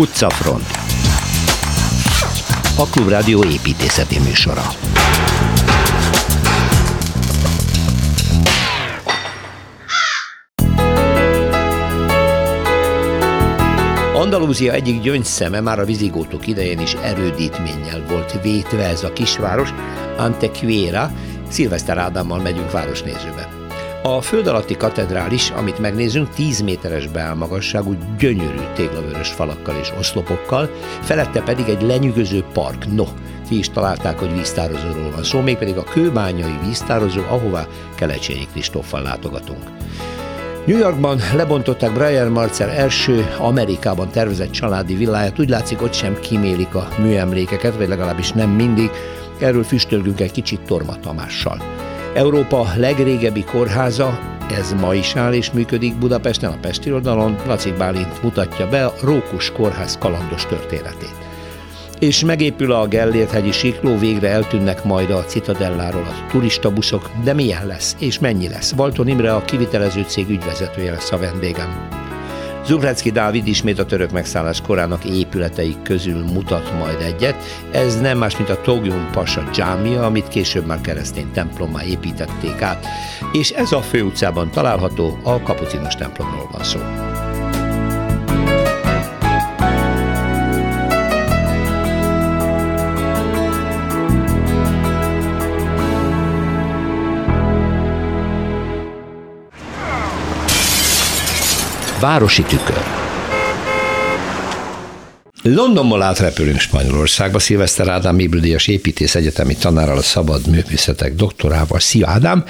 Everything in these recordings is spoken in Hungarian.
Utcafront. A Klubrádió építészeti műsora. Andalúzia egyik gyöngyszeme már a vizigótok idején is erődítménnyel volt vétve ez a kisváros, Antequera, Szilveszter Ádámmal megyünk városnézőbe. A föld alatti katedrális, amit megnézünk, 10 méteres beállmagasságú, gyönyörű téglavörös falakkal és oszlopokkal, felette pedig egy lenyűgöző park. No, ti is találták, hogy víztározóról van szó, mégpedig a kőbányai víztározó, ahová Kelecsényi Kristóffal látogatunk. New Yorkban lebontották Brian Marcel első Amerikában tervezett családi villáját, úgy látszik, ott sem kimélik a műemlékeket, vagy legalábbis nem mindig. Erről füstölgünk egy kicsit Torma Tamással. Európa legrégebbi kórháza, ez ma is áll és működik Budapesten, a Pesti oldalon. Laci Bálint mutatja be a Rókus Kórház kalandos történetét. És megépül a Gellért-hegyi sikló, végre eltűnnek majd a Citadelláról a turistabuszok, de milyen lesz és mennyi lesz? Valton Imre a kivitelező cég ügyvezetője lesz a vendégem. Zubrecki Dávid ismét a török megszállás korának épületeik közül mutat majd egyet. Ez nem más, mint a Togyum Pasa dzsámia, amit később már keresztény templommá építették át. És ez a főutcában található, a kapucinos templomról van szó. Városi tükör. Londonból átrepülünk Spanyolországba, Szilveszter Ádám Ibrudíjas építész egyetemi tanárral, a szabad művészetek doktorával. Szia Ádám!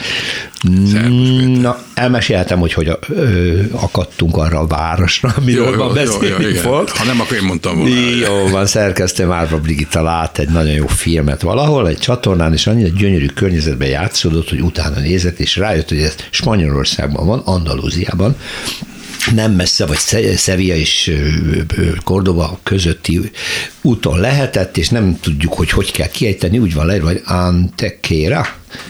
Na, elmeséltem, hogy hogy ö, akadtunk arra a városra, amiről ma beszélni jó, jó, Ha nem, akkor én mondtam volna. Jó van, szerkesztő Márva Brigitta lát egy nagyon jó filmet valahol, egy csatornán, és annyira gyönyörű környezetben játszódott, hogy utána nézett, és rájött, hogy ez Spanyolországban van, Andalúziában, nem messze, vagy Sevilla és Cordoba közötti úton lehetett, és nem tudjuk, hogy hogy kell kiejteni, úgy van leírva, hogy Antequera,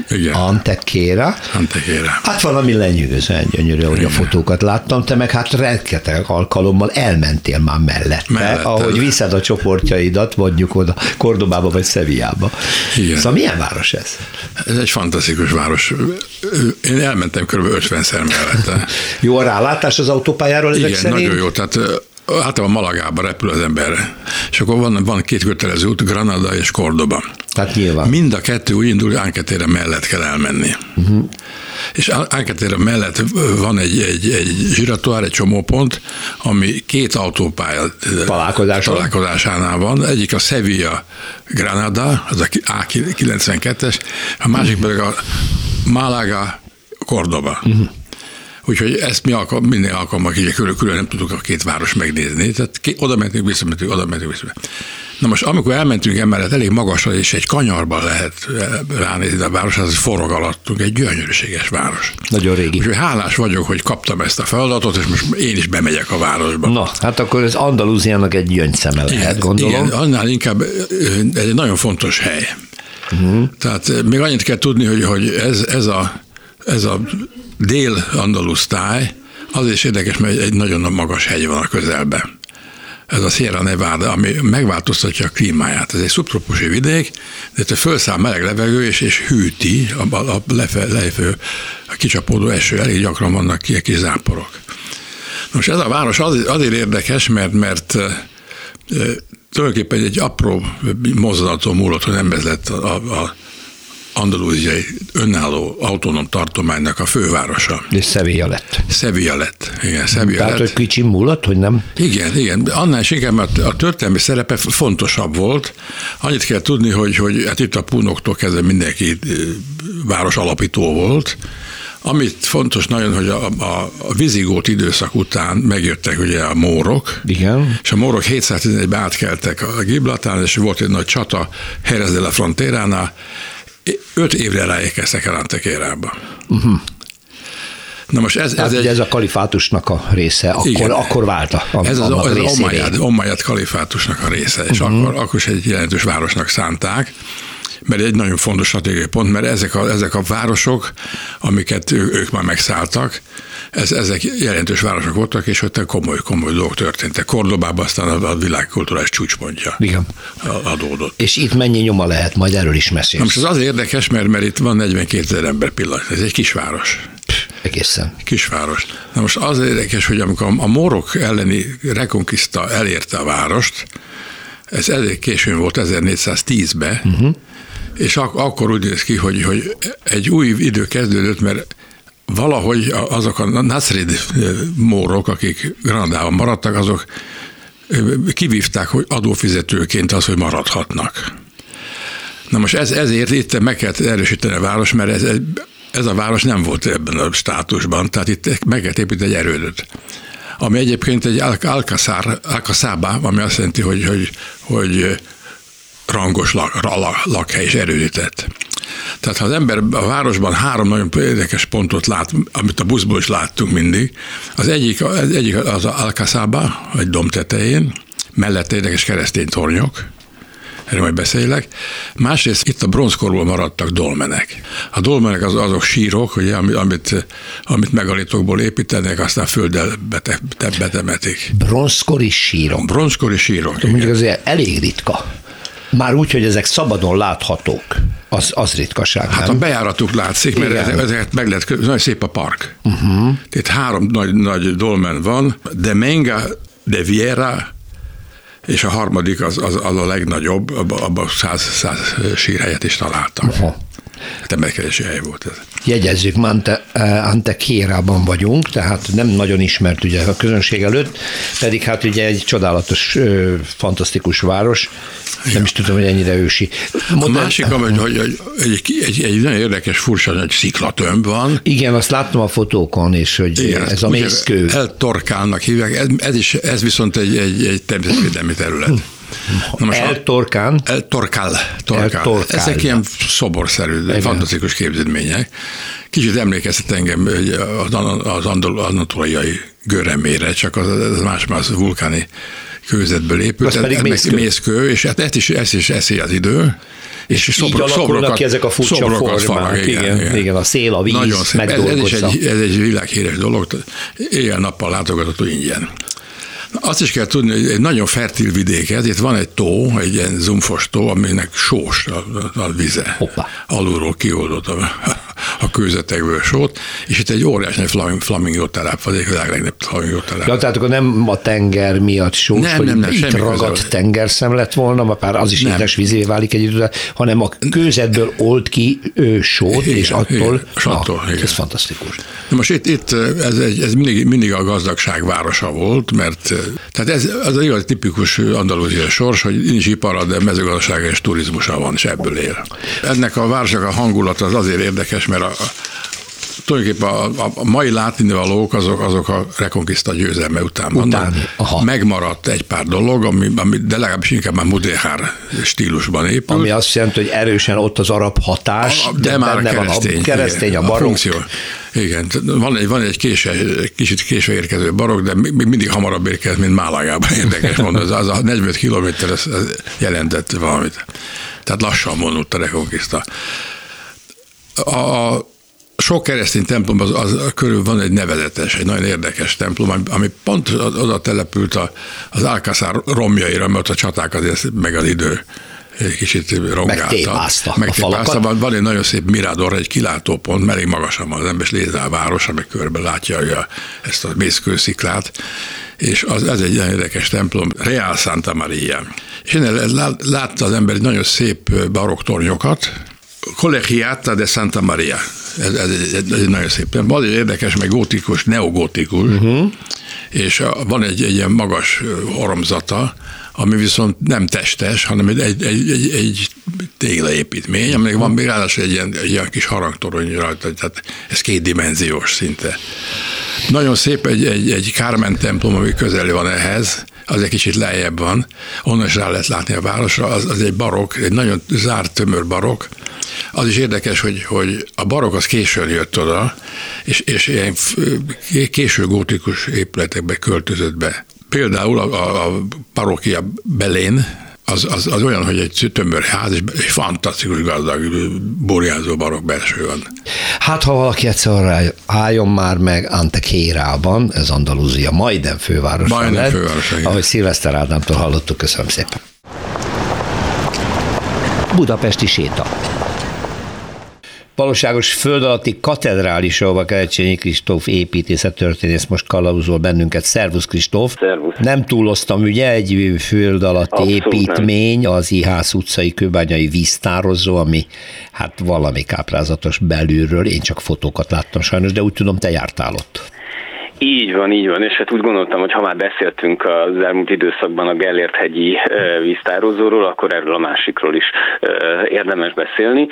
igen. Antequera. Antequera. Hát valami lenyűgözően gyönyörű, hogy a fotókat láttam, te meg hát rengeteg alkalommal elmentél már mellette, mellette. ahogy viszed a csoportjaidat, mondjuk oda Kordobába vagy Szeviába. Igen. Szóval milyen város ez? Ez egy fantasztikus város. Én elmentem kb. 50-szer mellette. jó a rálátás az autópályáról ezek Igen, szerint? nagyon jó. Tehát általában Malagába repül az ember. És akkor van, van két kötelező út, Granada és Cordoba. Hát nyilván. Mind a kettő úgy indul, hogy Anketéra mellett kell elmenni. Uh-huh. És Anketéra mellett van egy, egy, egy zsiratoár, egy csomópont, ami két autópálya találkozásánál van. Egyik a Sevilla Granada, az a A92-es, a másik uh-huh. pedig a Málaga Cordoba. Uh-huh. Úgyhogy ezt mi alkalm, minden alkalommal így külön, külön nem tudunk a két város megnézni. Tehát oda mentünk, visszamentünk, oda mentünk, visszamentünk. Na most, amikor elmentünk emellett elég magasra, és egy kanyarban lehet ránézni a város, az forog alattunk, egy gyönyörűséges város. Nagyon régi. Úgyhogy hálás vagyok, hogy kaptam ezt a feladatot, és most én is bemegyek a városba. Na, hát akkor ez Andalúziának egy gyöngyszeme lehet, gondolom. Igen, annál inkább ez egy nagyon fontos hely. Uh-huh. Tehát még annyit kell tudni, hogy, hogy ez, ez a ez a dél-andalusz az is érdekes, mert egy nagyon magas hegy van a közelben. Ez a Sierra Nevada, ami megváltoztatja a klímáját. Ez egy szubtrópusi vidék, de felszáll meleg levegő, és, és hűti a, a lefe, lefe, a kicsapódó eső, elég gyakran vannak ki kis záporok. Most ez a város azért, azért érdekes, mert, mert tulajdonképpen egy apró mozdulaton múlott, hogy nem ez lett a, a andalúziai önálló autonóm tartománynak a fővárosa. És Sevilla lett. Sevilla lett, igen, Sevilla Tehát, lett. hogy kicsi múlott, hogy nem? Igen, igen. Annál is inkább, mert a történelmi szerepe fontosabb volt. Annyit kell tudni, hogy, hogy hát itt a punoktól kezdve mindenki város alapító volt, amit fontos nagyon, hogy a, a, a vizigót időszak után megjöttek ugye a mórok, Igen. és a mórok 711-ben átkeltek a Giblatán, és volt egy nagy csata Jerez de la Frontéránál, öt évre ráékeztek el Antekérába. Uh-huh. Na most ez, ez, egy, ez a kalifátusnak a része, akkor, igen, akkor vált a, a Ez az, az Omayyad kalifátusnak a része, és uh-huh. akkor, akkor is egy jelentős városnak szánták. Mert egy nagyon fontos stratégiai pont, mert ezek a, ezek a városok, amiket ő, ők már megszálltak, ez, ezek jelentős városok voltak, és ott komoly, komoly dolgok történtek. Kordobában aztán a, a világkulturális csúcspontja Igen. adódott. És itt mennyi nyoma lehet, majd erről is mesélsz. Most ez az érdekes, mert, mert itt van 42 ezer ember pillanat. Ez egy kisváros. Egészen. Kisváros. Na most az érdekes, hogy amikor a morok elleni rekonkiszta elérte a várost, ez elég későn volt, 1410-ben, uh-huh. És ak- akkor úgy néz ki, hogy, hogy egy új idő kezdődött, mert valahogy azok a Nasrid mórok, akik Granadában maradtak, azok kivívták, hogy adófizetőként az, hogy maradhatnak. Na most ez, ezért itt meg kellett erősíteni a város, mert ez, ez a város nem volt ebben a státusban, tehát itt meg kellett építeni egy erődöt ami egyébként egy alkaszár, alkaszába, ami azt jelenti, hogy, hogy, hogy rangos lak, lak, lakhely és erődített. Tehát ha az ember a városban három nagyon érdekes pontot lát, amit a buszból is láttunk mindig, az egyik az, egyik az Alcaszába, egy domb tetején, mellette érdekes keresztény tornyok, erről majd beszélek. Másrészt itt a bronzkorból maradtak dolmenek. A dolmenek az, azok sírok, ugye, amit, amit megalítokból építenek, aztán földdel bete, betemetik. Bronzkori sírok? Bronzkori sírok. Mondjuk azért elég ritka. Már úgy, hogy ezek szabadon láthatók, az, az ritkaság. Hát nem? a bejáratuk látszik, mert Igen. ezeket meg lehet, nagyon szép a park. Uh-huh. Tehát három nagy, nagy dolmen van, de Menga, de Viera, és a harmadik az, az, az a legnagyobb, abban abba száz, száz sírhelyet is találtak. Aha. Temetkezési hely volt ez. Jegyezzük, Mante, Ante Kérában vagyunk, tehát nem nagyon ismert ugye a közönség előtt, pedig hát ugye egy csodálatos, fantasztikus város, nem is tudom, hogy ennyire ősi. Modern... A másik, hogy, hogy, egy, egy, egy nagyon érdekes, furcsa nagy sziklatömb van. Igen, azt láttam a fotókon, és hogy Igen, ez a mészkő. Eltorkálnak hívják, ez, ez, is, ez viszont egy, egy, egy természetvédelmi terület. Na most El Torkán. El Torkál. Torkál. Ezek ilyen szoborszerű, Igen. fantasztikus képződmények. Kicsit emlékeztet engem az anatoliai göremére, csak az, az más más vulkáni kőzetből épült. Ez pedig mészkő. mészkő. és hát ezt is, ezt is eszi az idő. És, és így alakulnak ki ezek a furcsa formák. Vannak, igen, igen, igen, igen, a szél, a víz Nagyon szép. Ez, ez, is egy, ez egy világhíres dolog, éjjel-nappal látogatható ingyen. Azt is kell tudni, hogy egy nagyon fertil vidék ez, itt van egy tó, egy ilyen zumfos tó, aminek sós a, a vize. Hoppá. Alulról kioldott a, a kőzetekből sót, és itt egy óriás nagy flamingo telep, vagy egy világ legnagyobb flamingo telep. Ja, tehát akkor nem a tenger miatt sós, nem, hogy nem, nem, itt ragadt tengerszem lett volna, mert pár az is édes vizé válik egy időre, hanem a kőzetből old ki ő, sót, igen, és attól, igen, és attól na, igen. ez fantasztikus. Na most itt, itt ez, egy, ez mindig, mindig a gazdagság városa volt, mert tehát ez az egy igaz tipikus andalúziai sors, hogy nincs ipara, de mezőgazdasága és turizmusa van, és ebből él. Ennek a városnak a hangulata az azért érdekes, mert a, tulajdonképpen a, a, a mai látnivalók azok, azok a Reconquista győzelme után vannak. Megmaradt egy pár dolog, ami, ami de legalábbis inkább már Mudéhár stílusban épül. Ami azt jelenti, hogy erősen ott az arab hatás, a, de, de már benne keresztény, van a keresztény, a barokk. Igen, van egy, van egy kése, kicsit késve érkező barok, de még mindig hamarabb érkezik, mint Málagában. Érdekes mondani, az, az a 45 kilométer ez, ez jelentett valamit. Tehát lassan vonult a Reconquista. A, sok keresztény templom az, az, az körül van egy nevezetes, egy nagyon érdekes templom, ami pont oda települt a, az Alcázar romjaira, mert a csaták azért meg az idő kicsit rongálta. Megtépázta, Megtépázta. Van, van egy nagyon szép mirador, egy kilátópont, elég magasan van az ember, és lézál a város, ami körbe látja a, ezt a mészkősziklát, és az, ez egy nagyon érdekes templom, Real Santa Maria. És én látta az ember egy nagyon szép barokk tornyokat, Collegiata de Santa Maria. Ez, ez, ez, ez nagyon szép. Van egy érdekes, meg gótikus, neogótikus, uh-huh. és van egy, egy ilyen magas oromzata, ami viszont nem testes, hanem egy, egy, egy, egy, egy téglaépítmény, aminek van még ráadásul egy ilyen, egy ilyen kis harangtorony rajta, tehát ez kétdimenziós szinte. Nagyon szép egy, egy, egy Kármen templom, ami közel van ehhez, az egy kicsit lejjebb van, onnan is rá lehet látni a városra, az, az egy barok, egy nagyon zárt, tömör barok, az is érdekes, hogy, hogy a barok az későn jött oda, és, és ilyen késő gótikus épületekbe költözött be. Például a, a parókia belén az, az, az olyan, hogy egy tömbör ház, és egy fantasztikus gazdag, borjázó barokk belső van. Hát, ha valaki egyszer álljon már meg Antequérában, ez Andalúzia majdnem főváros. Majdnem főváros. Ahogy Szilveszter Ádámtól hallottuk, köszönöm szépen. Budapesti séta valóságos föld alatti katedrális, ahova Kerecsényi Kristóf történész most kalauzol bennünket. Szervusz Kristóf! Szervusz! Nem túloztam, ugye egy föld alatti Abszolút építmény, nem. az Ihász utcai kőbányai víztározó, ami hát valami káprázatos belülről, én csak fotókat láttam sajnos, de úgy tudom, te jártál ott. Így van, így van, és hát úgy gondoltam, hogy ha már beszéltünk az elmúlt időszakban a Gellért hegyi víztározóról, akkor erről a másikról is érdemes beszélni.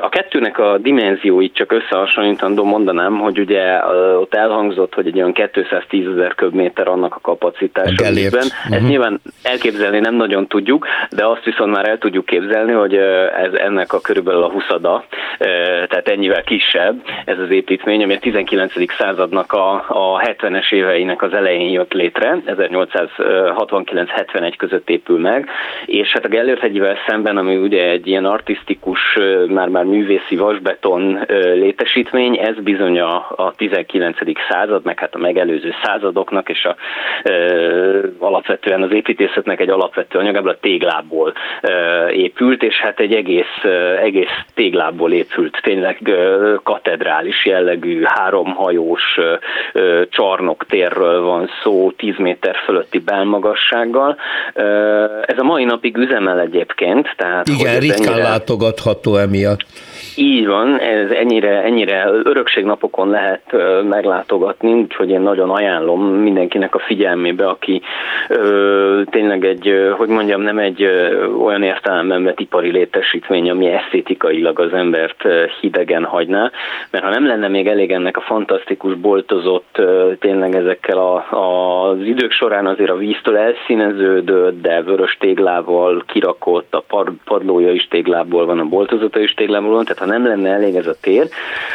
A kettőnek a dimenzióit csak összehasonlítandó mondanám, hogy ugye ott elhangzott, hogy egy olyan 210 ezer köbméter annak a kapacitása. A. Ezt uh-huh. nyilván elképzelni nem nagyon tudjuk, de azt viszont már el tudjuk képzelni, hogy ez ennek a körülbelül a 20 tehát ennyivel kisebb ez az építmény, ami a 19. századnak a, a a 70-es éveinek az elején jött létre, 1869-71 között épül meg, és hát a Gellért szemben, ami ugye egy ilyen artistikus, már-már művészi vasbeton létesítmény, ez bizony a, a 19. század, meg hát a megelőző századoknak, és a, e, alapvetően az építészetnek egy alapvető anyagából a téglából e, épült, és hát egy egész, egész téglából épült, tényleg katedrális jellegű, háromhajós csarnok térről van szó, 10 méter fölötti belmagassággal. Ez a mai napig üzemel egyébként. Tehát, Igen, ritkán ennyire... látogatható emiatt. Így van, ez ennyire, ennyire örökségnapokon lehet meglátogatni, úgyhogy én nagyon ajánlom mindenkinek a figyelmébe, aki ö, tényleg egy, hogy mondjam, nem egy ö, olyan értelemben vett ipari létesítmény, ami esztétikailag az embert hidegen hagyná, mert ha nem lenne még elég ennek a fantasztikus boltozott ö, tényleg ezekkel a, a, az idők során azért a víztől elszíneződött, de vörös téglával kirakott, a padlója is téglából van, a boltozata is téglából van, tehát ha nem lenne elég ez a tér,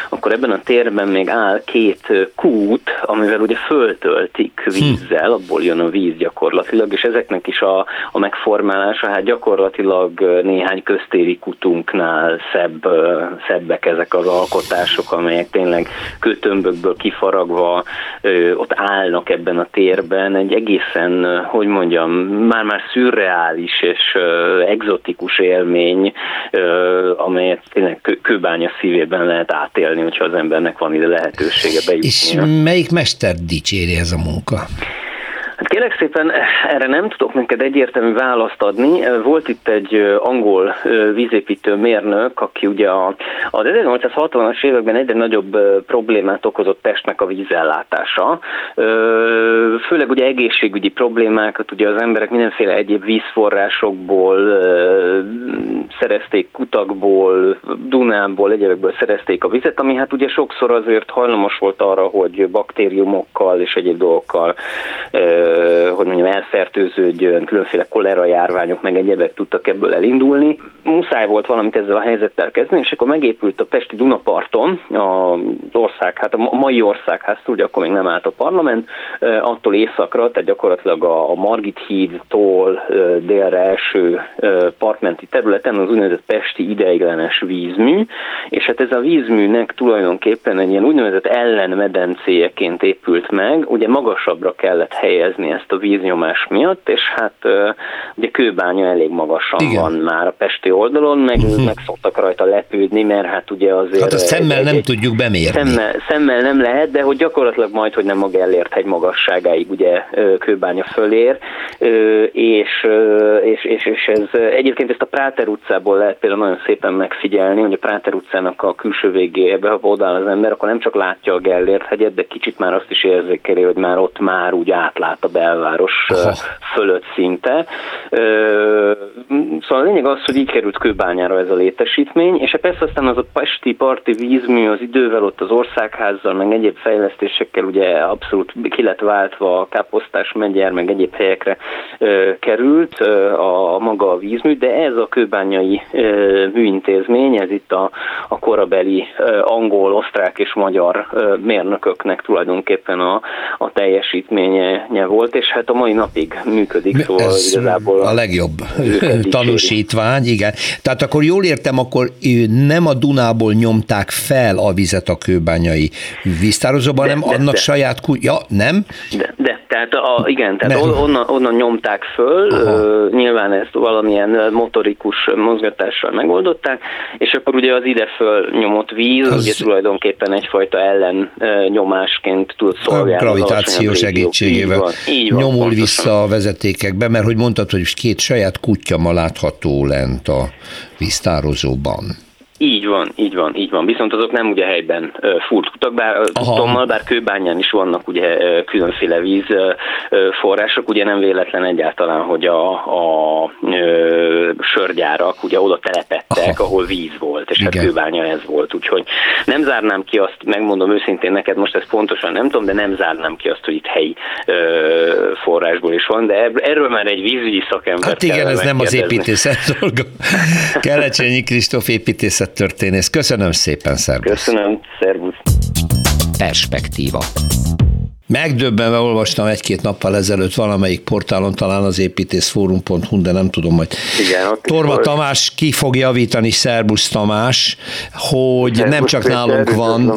akkor ebben a térben még áll két kút, amivel ugye föltöltik vízzel, abból jön a víz gyakorlatilag, és ezeknek is a, a megformálása, hát gyakorlatilag néhány köztéri kutunknál szebb, szebbek ezek az alkotások, amelyek tényleg kötömbökből kifaragva ott állnak ebben a térben, egy egészen, hogy mondjam, már-már szürreális és egzotikus élmény, amelyet tényleg kőbánya szívében lehet átélni, hogyha az embernek van ide lehetősége bejutni. És melyik mester dicséri ez a munka? Kérlek szépen, erre nem tudok neked egyértelmű választ adni. Volt itt egy angol vízépítő mérnök, aki ugye a, az 1860-as években egyre nagyobb problémát okozott Pestnek a vízellátása. Főleg ugye egészségügyi problémákat, ugye az emberek mindenféle egyéb vízforrásokból szerezték kutakból, Dunából, egyébekből szerezték a vizet, ami hát ugye sokszor azért hajlamos volt arra, hogy baktériumokkal és egyéb dolgokkal hogy mondjam, elfertőzőjön, különféle kolera járványok, meg egyebek tudtak ebből elindulni. Muszáj volt valamit ezzel a helyzettel kezdeni, és akkor megépült a Pesti Dunaparton az ország, hát a mai országház, ugye akkor még nem állt a parlament, attól északra, tehát gyakorlatilag a Margit hídtól délre első partmenti területen az úgynevezett Pesti ideiglenes vízmű, és hát ez a vízműnek tulajdonképpen egy ilyen úgynevezett ellenmedencéjeként épült meg, ugye magasabbra kellett helyezni ezt a víznyomás miatt, és hát ugye kőbánya elég magasan Igen. van már a Pesti oldalon, meg, uh-huh. meg szoktak rajta lepődni, mert hát ugye azért... Hát a szemmel egy, nem egy, tudjuk bemérni. Szemmel, szemmel nem lehet, de hogy gyakorlatilag majd, hogy nem a Gellért hegy magasságáig ugye kőbánya fölér, és, és, és, és ez egyébként ezt a Práter utcából lehet például nagyon szépen megfigyelni, hogy a Práter utcának a külső végébe, ha odaáll az ember, akkor nem csak látja a Gellért hegyet, de kicsit már azt is érzékeli, hogy már ott már úgy átlát a belváros Aha. fölött szinte. Szóval a lényeg az, hogy így került kőbányára ez a létesítmény, és hát persze aztán az a Pesti parti vízmű az idővel ott az országházzal, meg egyéb fejlesztésekkel ugye abszolút ki lett váltva a Káposztás megyer, meg egyéb helyekre került a maga a vízmű, de ez a kőbányai műintézmény, ez itt a, a korabeli angol, osztrák és magyar mérnököknek tulajdonképpen a, a teljesítménye volt, és hát a mai napig működik, szóval Ez igazából a legjobb tanúsítvány, igen. Tehát akkor jól értem, akkor nem a Dunából nyomták fel a vizet a kőbányai víztározóban, hanem annak de. saját kú... Ja, nem? De, de tehát a, igen, tehát Mert... onnan, onnan nyomták föl, uh, nyilván ezt valamilyen motorikus mozgatással megoldották, és akkor ugye az ide föl nyomott víz, az... ugye tulajdonképpen egyfajta ellen nyomásként tud szolgálni. A gravitáció segítségével van, így van, nyomul pontosan. vissza a vezetékekbe, mert hogy mondtad, hogy két saját kutya ma látható lent a víztározóban. Így van, így van, így van. Viszont azok nem ugye helyben furtutak, bár tudtommal, bár kőbányán is vannak ugye különféle víz források, ugye nem véletlen egyáltalán, hogy a, a, a sörgyárak ugye oda telepettek, Aha. ahol víz volt, és hát Igen. hát kőbánya ez volt. Úgyhogy nem zárnám ki azt, megmondom őszintén neked, most ezt pontosan nem tudom, de nem zárnám ki azt, hogy itt helyi ö, forrásból is van, de erről már egy vízügyi szakember. Hát igen, ez nem az építészet dolga. Kelecsényi Kristóf építészet történész. Köszönöm szépen, szervusz. Köszönöm, szervusz. Perspektíva. Megdöbbenve olvastam egy-két nappal ezelőtt valamelyik portálon, talán az építészfórum.hu, de nem tudom, hogy Igen, Torma Tamás ki fog javítani, Szerbusz Tamás, hogy Szerbusz nem csak nálunk van,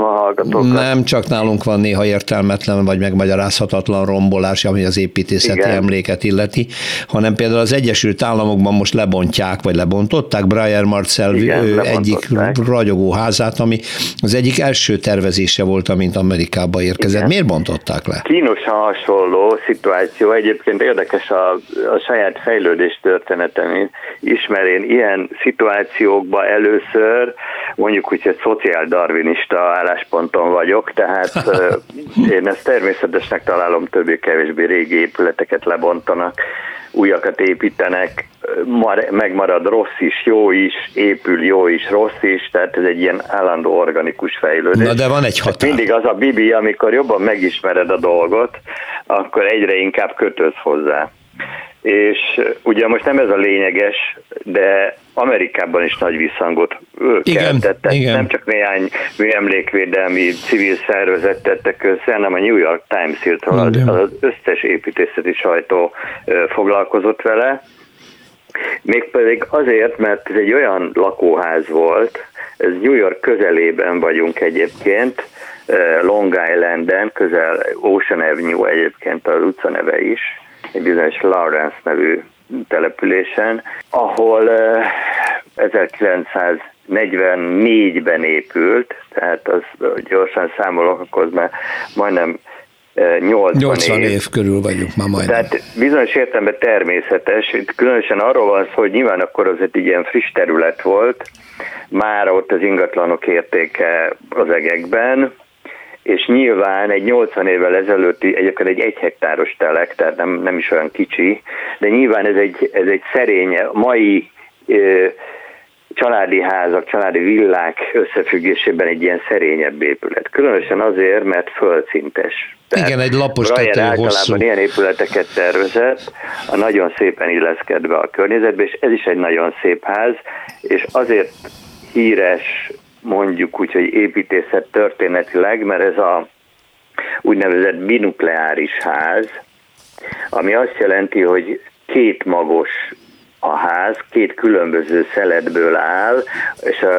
nem csak nálunk van néha értelmetlen vagy megmagyarázhatatlan rombolás, ami az építészeti Igen. emléket illeti, hanem például az Egyesült Államokban most lebontják, vagy lebontották Brian Marcel Igen, egyik ragyogó házát, ami az egyik első tervezése volt, amint Amerikába érkezett. Igen. Miért bontották? Le? Kínosan hasonló szituáció. Egyébként érdekes a, a saját fejlődés történetem ismerén ilyen szituációkban először mondjuk, hogy egy szociáldarvinista állásponton vagyok, tehát én ezt természetesnek találom többé-kevésbé régi épületeket lebontanak, újakat építenek, megmarad rossz is, jó is, épül jó is, rossz is, tehát ez egy ilyen állandó organikus fejlődés. Na de van egy határ. Mindig az a bibi, amikor jobban megismered a dolgot, akkor egyre inkább kötődsz hozzá. És ugye most nem ez a lényeges, de Amerikában is nagy visszhangot keltettek. Igen. Nem csak néhány műemlékvédelmi civil szervezet tettek össze, hanem a New York Times írta, az, az összes építészeti sajtó foglalkozott vele. Mégpedig azért, mert ez egy olyan lakóház volt, ez New York közelében vagyunk egyébként, Long Islanden, közel Ocean Avenue egyébként az utca neve is, egy bizonyos Lawrence nevű településen, ahol 1944-ben épült, tehát az gyorsan számolok, akkor már majdnem 80, 80 év. év körül vagyunk már majdnem. Tehát bizonyos értelemben természetes, itt különösen arról van szó, hogy nyilván akkor az egy ilyen friss terület volt, már ott az ingatlanok értéke az egekben, és nyilván egy 80 évvel ezelőtti, egyébként egy egy hektáros telek, tehát nem, nem is olyan kicsi, de nyilván ez egy, ez egy szerény, mai családi házak, családi villák összefüggésében egy ilyen szerényebb épület. Különösen azért, mert földszintes. Tehát Igen, egy lapos tető általában hosszú. ilyen épületeket tervezett, a nagyon szépen illeszkedve a környezetbe, és ez is egy nagyon szép ház, és azért híres mondjuk úgy, hogy építészet történetileg, mert ez a úgynevezett binukleáris ház, ami azt jelenti, hogy két magos a ház két különböző szeletből áll, és a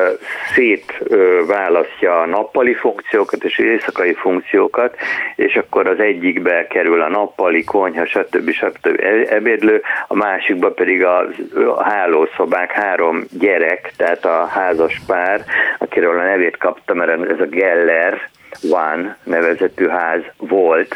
szét választja a nappali funkciókat és éjszakai funkciókat, és akkor az egyikbe kerül a nappali, konyha, stb. stb. E-, ebédlő, a másikba pedig a, a hálószobák, három gyerek, tehát a házas pár, akiről a nevét kaptam, mert ez a Geller One nevezetű ház volt,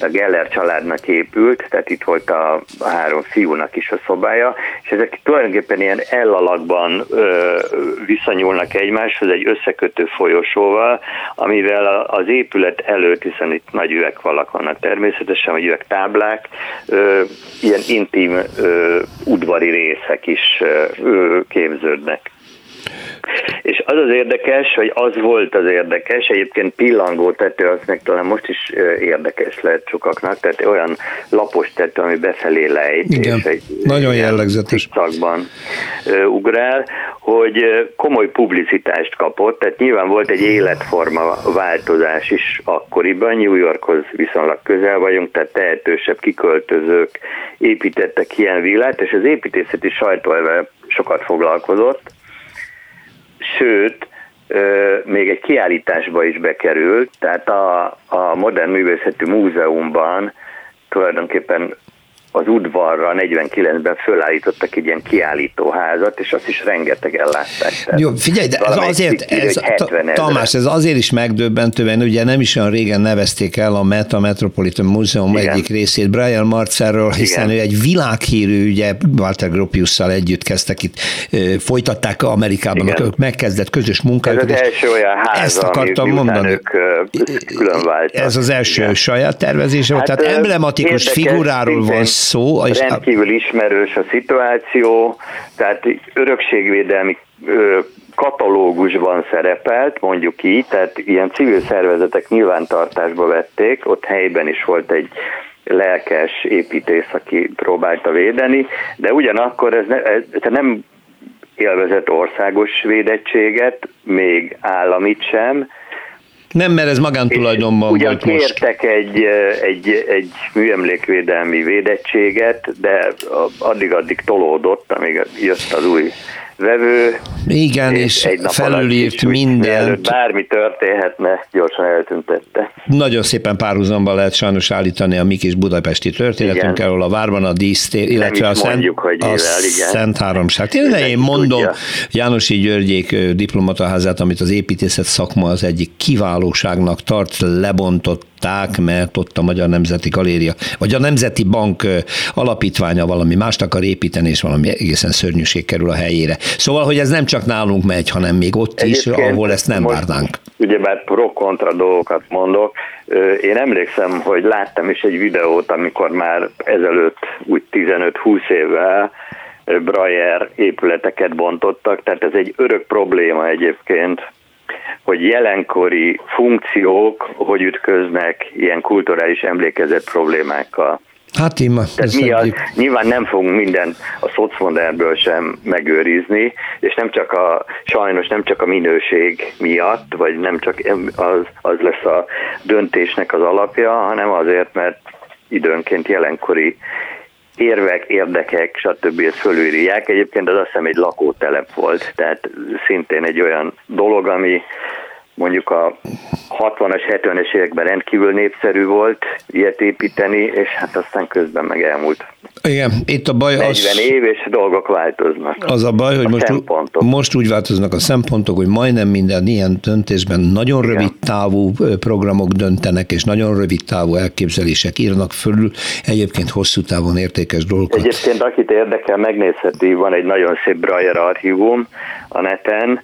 a Geller családnak épült, tehát itt volt a, a három fiúnak is a szobája, és ezek tulajdonképpen ilyen ellalakban ö, visszanyúlnak egymáshoz egy összekötő folyosóval, amivel az épület előtt, hiszen itt nagy üvegfalak vannak természetesen, vagy üvegtáblák, ö, ilyen intim ö, udvari részek is ö, képződnek. És az az érdekes, hogy az volt az érdekes, egyébként pillangó tető, az meg talán most is érdekes lehet sokaknak, tehát olyan lapos tető, ami befelé lejt, Igen, és egy nagyon jellegzetes. Szakban ugrál, hogy komoly publicitást kapott, tehát nyilván volt egy életforma változás is akkoriban, New Yorkhoz viszonylag közel vagyunk, tehát tehetősebb kiköltözők építettek ilyen villát, és az építészeti sajtó sokat foglalkozott, sőt, még egy kiállításba is bekerült, tehát a, a Modern Művészeti Múzeumban tulajdonképpen az udvarra 49-ben fölállítottak egy ilyen kiállítóházat, és azt is rengeteg ellátták. Jó, figyelj, de ez azért, ez, Tamás, ez azért is megdöbbentő, mert ugye nem is olyan régen nevezték el a Meta Metropolitan Museum Igen. egyik részét Brian Marcerről, hiszen Igen. ő egy világhírű, ugye Walter Gropiusszal együtt kezdtek itt, folytatták Amerikában, Igen. ők megkezdett közös munkájukat. Ez az első olyan ház, ezt akartam mondani. Ők Ez az első Igen. saját tervezése volt, hát, tehát emblematikus figuráról van szó. És rendkívül ismerős a szituáció, tehát örökségvédelmi katalógusban szerepelt, mondjuk így, tehát ilyen civil szervezetek nyilvántartásba vették, ott helyben is volt egy lelkes építész, aki próbálta védeni, de ugyanakkor ez, ne, ez nem élvezett országos védettséget, még államit sem, nem, mert ez magántulajdonban Ugyan volt kértek most. egy, egy, egy műemlékvédelmi védettséget, de addig-addig tolódott, amíg jött az új vevő. Igen, és, és felülírt mindent. Bármi történhetne, gyorsan eltüntette. Nagyon szépen párhuzamba lehet sajnos állítani a mi kis budapesti történetünk, ahol a várban a dísztér, illetve a, Szent, mondjuk, hogy a Szent Háromság. Tényleg én mondom, tudja. Jánosi Györgyék diplomataházát, amit az építészet szakma az egyik kiválóságnak tart, lebontott mert ott a Magyar Nemzeti Galéria, vagy a Nemzeti Bank alapítványa valami mást akar építeni, és valami egészen szörnyűség kerül a helyére. Szóval, hogy ez nem csak nálunk megy, hanem még ott Egyébként is, ahol ezt nem várnánk. Ugyebár pro-kontra dolgokat mondok. Én emlékszem, hogy láttam is egy videót, amikor már ezelőtt úgy 15-20 évvel Brayer épületeket bontottak, tehát ez egy örök probléma egyébként, hogy jelenkori funkciók hogy ütköznek ilyen kulturális emlékezet problémákkal. Hát ima, Tehát mi az, nyilván nem fogunk mindent a szocmodermből sem megőrizni, és nem csak a, sajnos nem csak a minőség miatt, vagy nem csak az, az lesz a döntésnek az alapja, hanem azért, mert időnként jelenkori érvek, érdekek, stb. ezt fölülírják. Egyébként az azt hiszem egy lakótelep volt, tehát szintén egy olyan dolog, ami mondjuk a 60-as, 70-es években rendkívül népszerű volt ilyet építeni, és hát aztán közben meg elmúlt. Igen, itt a baj 40 az... év, és dolgok változnak. Az a baj, hogy most, most úgy változnak a szempontok, hogy majdnem minden ilyen döntésben nagyon Igen. rövid távú programok döntenek, és nagyon rövid távú elképzelések írnak fölül, egyébként hosszú távon értékes dolgokat. Egyébként akit érdekel, megnézheti, van egy nagyon szép Breyer archívum a neten,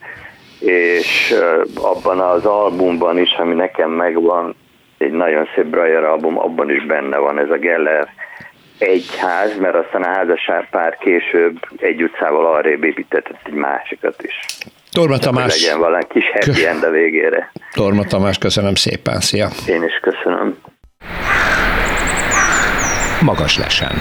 és abban az albumban is, ami nekem megvan, egy nagyon szép Breyer album, abban is benne van ez a Geller egy ház, mert aztán a házasság pár később egy utcával arrébb építetett egy másikat is. Torma Tamás. Legyen valami kis happy end a végére. Torma Tamás, köszönöm szépen, szia! Én is köszönöm. Magas lesen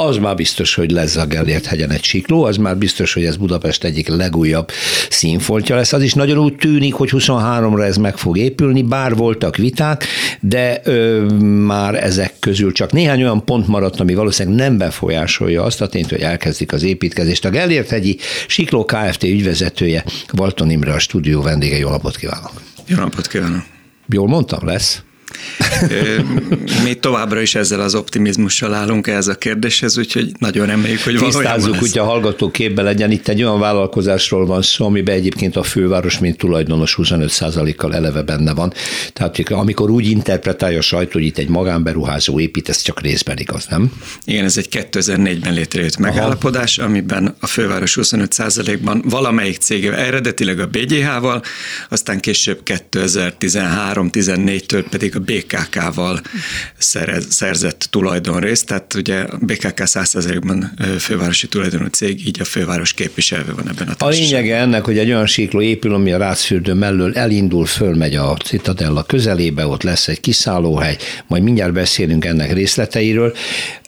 az már biztos, hogy lesz a Gellért hegyen egy sikló, az már biztos, hogy ez Budapest egyik legújabb színfoltja lesz. Az is nagyon úgy tűnik, hogy 23-ra ez meg fog épülni, bár voltak viták, de ö, már ezek közül csak néhány olyan pont maradt, ami valószínűleg nem befolyásolja azt a tényt, hogy elkezdik az építkezést. A Gellért hegyi Sikló Kft. ügyvezetője, Valton Imre a stúdió vendége. Jó napot kívánok! Jó napot kívánok! Jól mondtam, lesz? Mi továbbra is ezzel az optimizmussal állunk ehhez a kérdéshez, úgyhogy nagyon reméljük, hogy valójában Tisztázzuk, hogy a hallgató képbe legyen. Itt egy olyan vállalkozásról van szó, amiben egyébként a főváros, mint tulajdonos 25%-kal eleve benne van. Tehát amikor úgy interpretálja a sajtó, hogy itt egy magánberuházó épít, ez csak részben igaz, nem? Igen, ez egy 2004-ben létrejött megállapodás, Aha. amiben a főváros 25%-ban valamelyik cége, eredetileg a BGH-val, aztán később 2013-14-től pedig a BKK-val szerzett tulajdonrészt, tehát ugye a BKK 100%-ban fővárosi tulajdonú cég, így a főváros képviselve van ebben a A lényege ennek, hogy egy olyan síkló épül, ami a Rácfürdő mellől elindul, fölmegy a Citadella közelébe, ott lesz egy kiszállóhely, majd mindjárt beszélünk ennek részleteiről.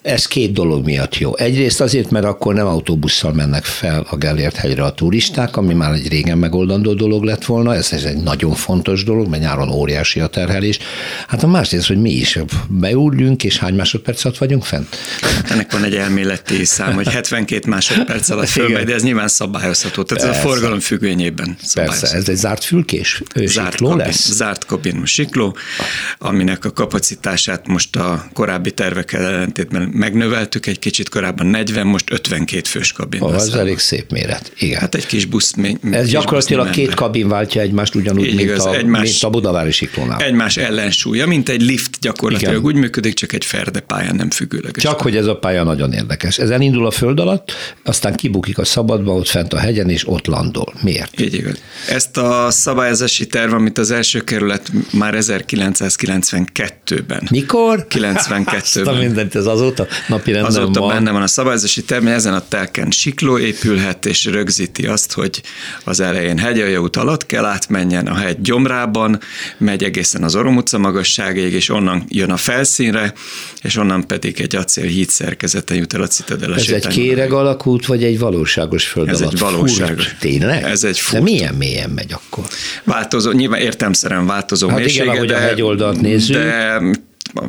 Ez két dolog miatt jó. Egyrészt azért, mert akkor nem autóbusszal mennek fel a Gellért hegyre a turisták, ami már egy régen megoldandó dolog lett volna, ez, ez egy nagyon fontos dolog, mert nyáron óriási a terhelés. Hát a másrészt, hogy mi is beúrjunk, és hány másodperc alatt vagyunk fent? Ennek van egy elméleti szám, hogy 72 másodperc alatt fölmegy, de ez nyilván szabályozható. Tehát Persze. ez a forgalom függvényében Persze, ez egy zárt fülkés zárt kabin, lesz? Zárt kabinú sikló, aminek a kapacitását most a korábbi tervekkel ellentétben megnöveltük egy kicsit, korábban 40, most 52 fős kabin. Oh, ez elég szép méret, igen. Hát egy kis busz. Még, ez gyakorlatilag busz két kabin váltja egymást ugyanúgy, Így mint, igaz, a, egymás, mint a Budavári siklónál. Egymás ellensúlya, mint egy lift gyakorlatilag igen. úgy működik, csak egy ferde pályán nem függőleges. Csak hogy ez a pálya nagyon érdekes. Ez elindul a föld alatt, aztán kibukik a szabadba, ott fent a hegyen, és ott landol. Miért? Így igaz. Ezt a szabályozási terv, amit az első kerület már 1992-ben. Mikor? 92-ben. Azt mindent, ez azóta napi Azóta van. benne van a szabályozási terv, ezen a telken sikló épülhet, és rögzíti azt, hogy az elején hegyaljaút alatt kell átmenjen a hegy gyomrában, megy egészen az Orom utca magasságig, és onnan jön a felszínre, és onnan pedig egy acél híd szerkezete jut el a Citadella Ez egy kéreg alakút, vagy egy valóságos föld Ez alatt? egy valóságos. Furt, tényleg? Ez egy furt. De milyen mélyen megy akkor? Változó, nyilván értelmszerűen változó hát mélysége, igen, ahogy de, a hegyoldalt nézzük. De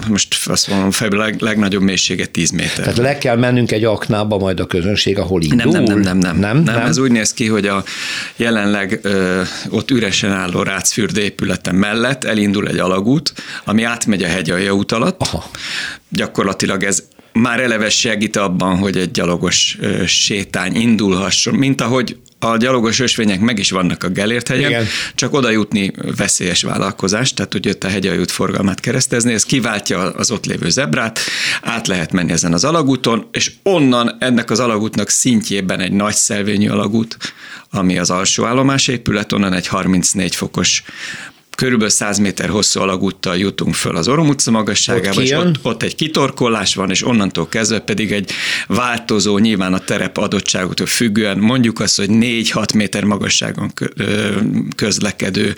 most azt mondom, fejből leg, legnagyobb mélysége 10 méter. Tehát le kell mennünk egy aknába majd a közönség, ahol indul? Nem, nem, nem, nem, nem. nem, nem. Ez úgy néz ki, hogy a jelenleg ö, ott üresen álló Rácfürd épülete mellett elindul egy alagút, ami átmegy a hegyalja út alatt. Aha. Gyakorlatilag ez már eleve segít abban, hogy egy gyalogos ö, sétány indulhasson, mint ahogy a gyalogos ösvények meg is vannak a Gellért hegyen, Igen. csak oda jutni veszélyes vállalkozás, tehát hogy jött a hegyaljút forgalmát keresztezni, ez kiváltja az ott lévő zebrát, át lehet menni ezen az alagúton, és onnan ennek az alagútnak szintjében egy nagy szelvényű alagút, ami az alsó állomás épület, onnan egy 34 fokos körülbelül 100 méter hosszú alagúttal jutunk föl az Orom utca magasságába, ott és ott, ott egy kitorkolás van, és onnantól kezdve pedig egy változó, nyilván a terep adottságoktól függően, mondjuk azt, hogy 4-6 méter magasságon közlekedő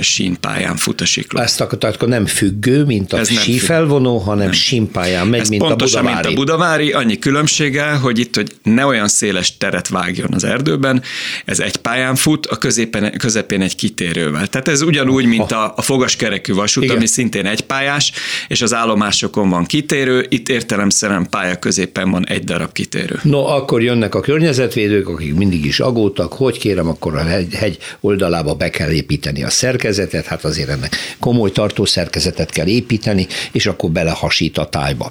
sínpályán fut a sikló. Ezt akkor nem függő, mint a sífelvonó, hanem nem. sínpályán megy, Ez mint pontosan, a Budavári. mint a Budavári, annyi különbsége, hogy itt, hogy ne olyan széles teret vágjon az erdőben, ez egy pályán fut, a középen, közepén egy kitérővel. Tehát ez ugyanúgy úgy, mint a, a fogaskerekű vasút, Igen. ami szintén egypályás, és az állomásokon van kitérő, itt értelemszerűen pálya középen van egy darab kitérő. No, akkor jönnek a környezetvédők, akik mindig is agódtak, hogy kérem, akkor a hegy, hegy oldalába be kell építeni a szerkezetet, hát azért ennek komoly tartószerkezetet kell építeni, és akkor belehasít a tájba